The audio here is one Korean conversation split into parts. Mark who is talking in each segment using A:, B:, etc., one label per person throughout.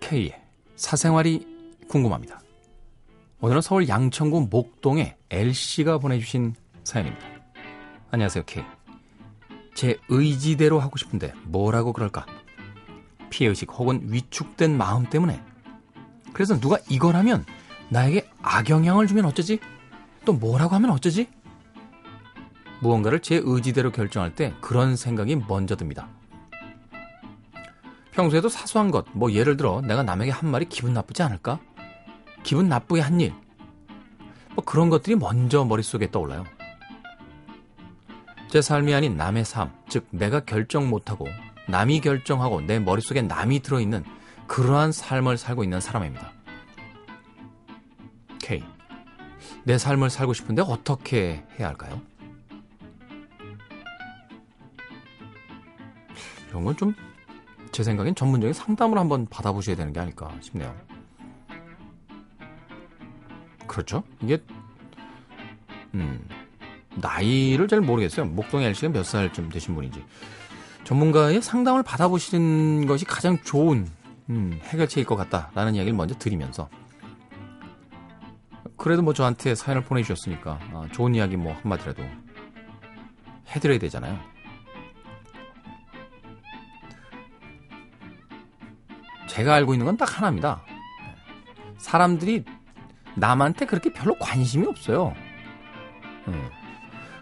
A: K의 사생활이 궁금합니다. 오늘은 서울 양천구 목동의 L씨가 보내주신 사연입니다. 안녕하세요, K. 제 의지대로 하고 싶은데 뭐라고 그럴까? 피해의식 혹은 위축된 마음 때문에. 그래서 누가 이걸 하면 나에게 악영향을 주면 어쩌지? 또 뭐라고 하면 어쩌지? 무언가를 제 의지대로 결정할 때 그런 생각이 먼저 듭니다. 평소에도 사소한 것, 뭐 예를 들어 내가 남에게 한 말이 기분 나쁘지 않을까? 기분 나쁘게 한 일. 뭐 그런 것들이 먼저 머릿속에 떠올라요. 제 삶이 아닌 남의 삶, 즉 내가 결정 못하고 남이 결정하고 내 머릿속에 남이 들어있는 그러한 삶을 살고 있는 사람입니다. K. 내 삶을 살고 싶은데 어떻게 해야 할까요? 이런 건 좀 제 생각엔 전문적인 상담을 한번 받아보셔야 되는 게 아닐까 싶네요. 그렇죠? 이게 음, 나이를 잘 모르겠어요. 목동의 L씨가 몇 살쯤 되신 분인지. 전문가의 상담을 받아보시는 것이 가장 좋은 음, 해결책일 것 같다라는 이야기를 먼저 드리면서 그래도 뭐 저한테 사연을 보내주셨으니까 아, 좋은 이야기 뭐 한마디라도 해드려야 되잖아요. 제가 알고 있는 건 딱 하나입니다. 사람들이 남한테 그렇게 별로 관심이 없어요. 음.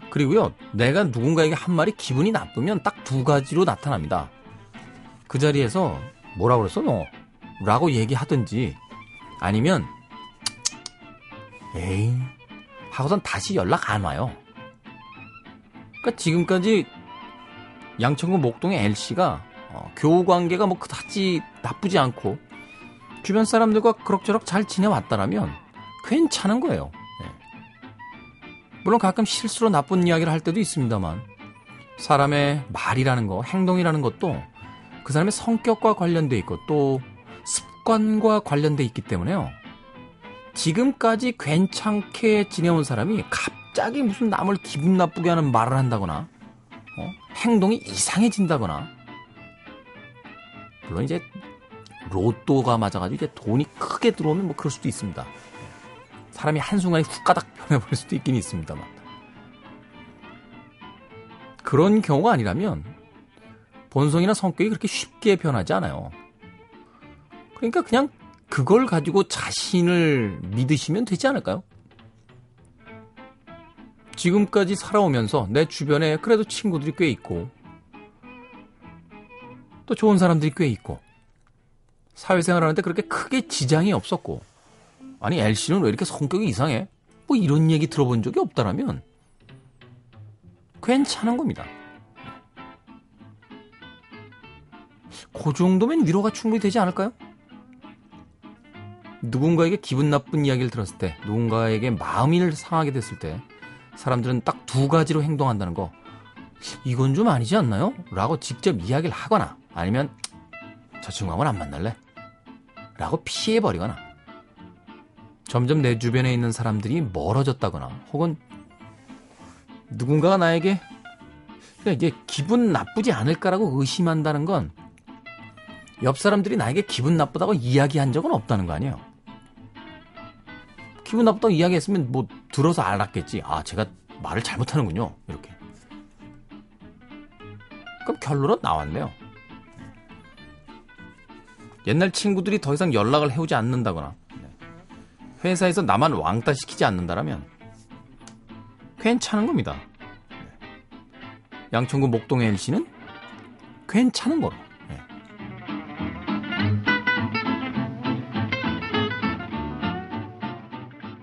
A: 그리고요, 내가 누군가에게 한 말이 기분이 나쁘면 딱 두 가지로 나타납니다. 그 자리에서 뭐라 그랬어, 너? 라고 얘기하든지 아니면 에이 하고선 다시 연락 안 와요. 그러니까 지금까지 양천구 목동의 L씨가 어, 교우 관계가 뭐 그다지 나쁘지 않고 주변 사람들과 그럭저럭 잘 지내왔다라면 괜찮은 거예요. 네. 물론 가끔 실수로 나쁜 이야기를 할 때도 있습니다만 사람의 말이라는 거, 행동이라는 것도 그 사람의 성격과 관련돼 있고 또 습관과 관련돼 있기 때문에요. 지금까지 괜찮게 지내온 사람이 갑자기 무슨 남을 기분 나쁘게 하는 말을 한다거나 어? 행동이 이상해진다거나 물론 이제 로또가 맞아가지고 이제 돈이 크게 들어오면 뭐 그럴 수도 있습니다. 사람이 한순간에 훅 가닥 변해버릴 수도 있긴 있습니다만. 그런 경우가 아니라면 본성이나 성격이 그렇게 쉽게 변하지 않아요. 그러니까 그냥 그걸 가지고 자신을 믿으시면 되지 않을까요? 지금까지 살아오면서 내 주변에 그래도 친구들이 꽤 있고 또 좋은 사람들이 꽤 있고 사회생활 하는데 그렇게 크게 지장이 없었고 아니 엘씨는 왜 이렇게 성격이 이상해? 뭐 이런 얘기 들어본 적이 없다라면 괜찮은 겁니다. 그 정도면 위로가 충분히 되지 않을까요? 누군가에게 기분 나쁜 이야기를 들었을 때, 누군가에게 마음이 상하게 됐을 때, 사람들은 딱 두 가지로 행동한다는 거, 이건 좀 아니지 않나요? 라고 직접 이야기를 하거나, 아니면, 저 친구하고는 안 만날래? 라고 피해버리거나, 점점 내 주변에 있는 사람들이 멀어졌다거나, 혹은 누군가가 나에게 그러니까 이게 기분 나쁘지 않을까라고 의심한다는 건 옆 사람들이 나에게 기분 나쁘다고 이야기한 적은 없다는 거 아니에요. 기분 나쁘다고 이야기했으면 뭐 들어서 알았겠지. 아, 제가 말을 잘못하는군요. 이렇게. 그럼 결론은 나왔네요. 옛날 친구들이 더 이상 연락을 해오지 않는다거나 회사에서 나만 왕따 시키지 않는다라면 괜찮은 겁니다. 양천구 목동의 L씨는 괜찮은 거로.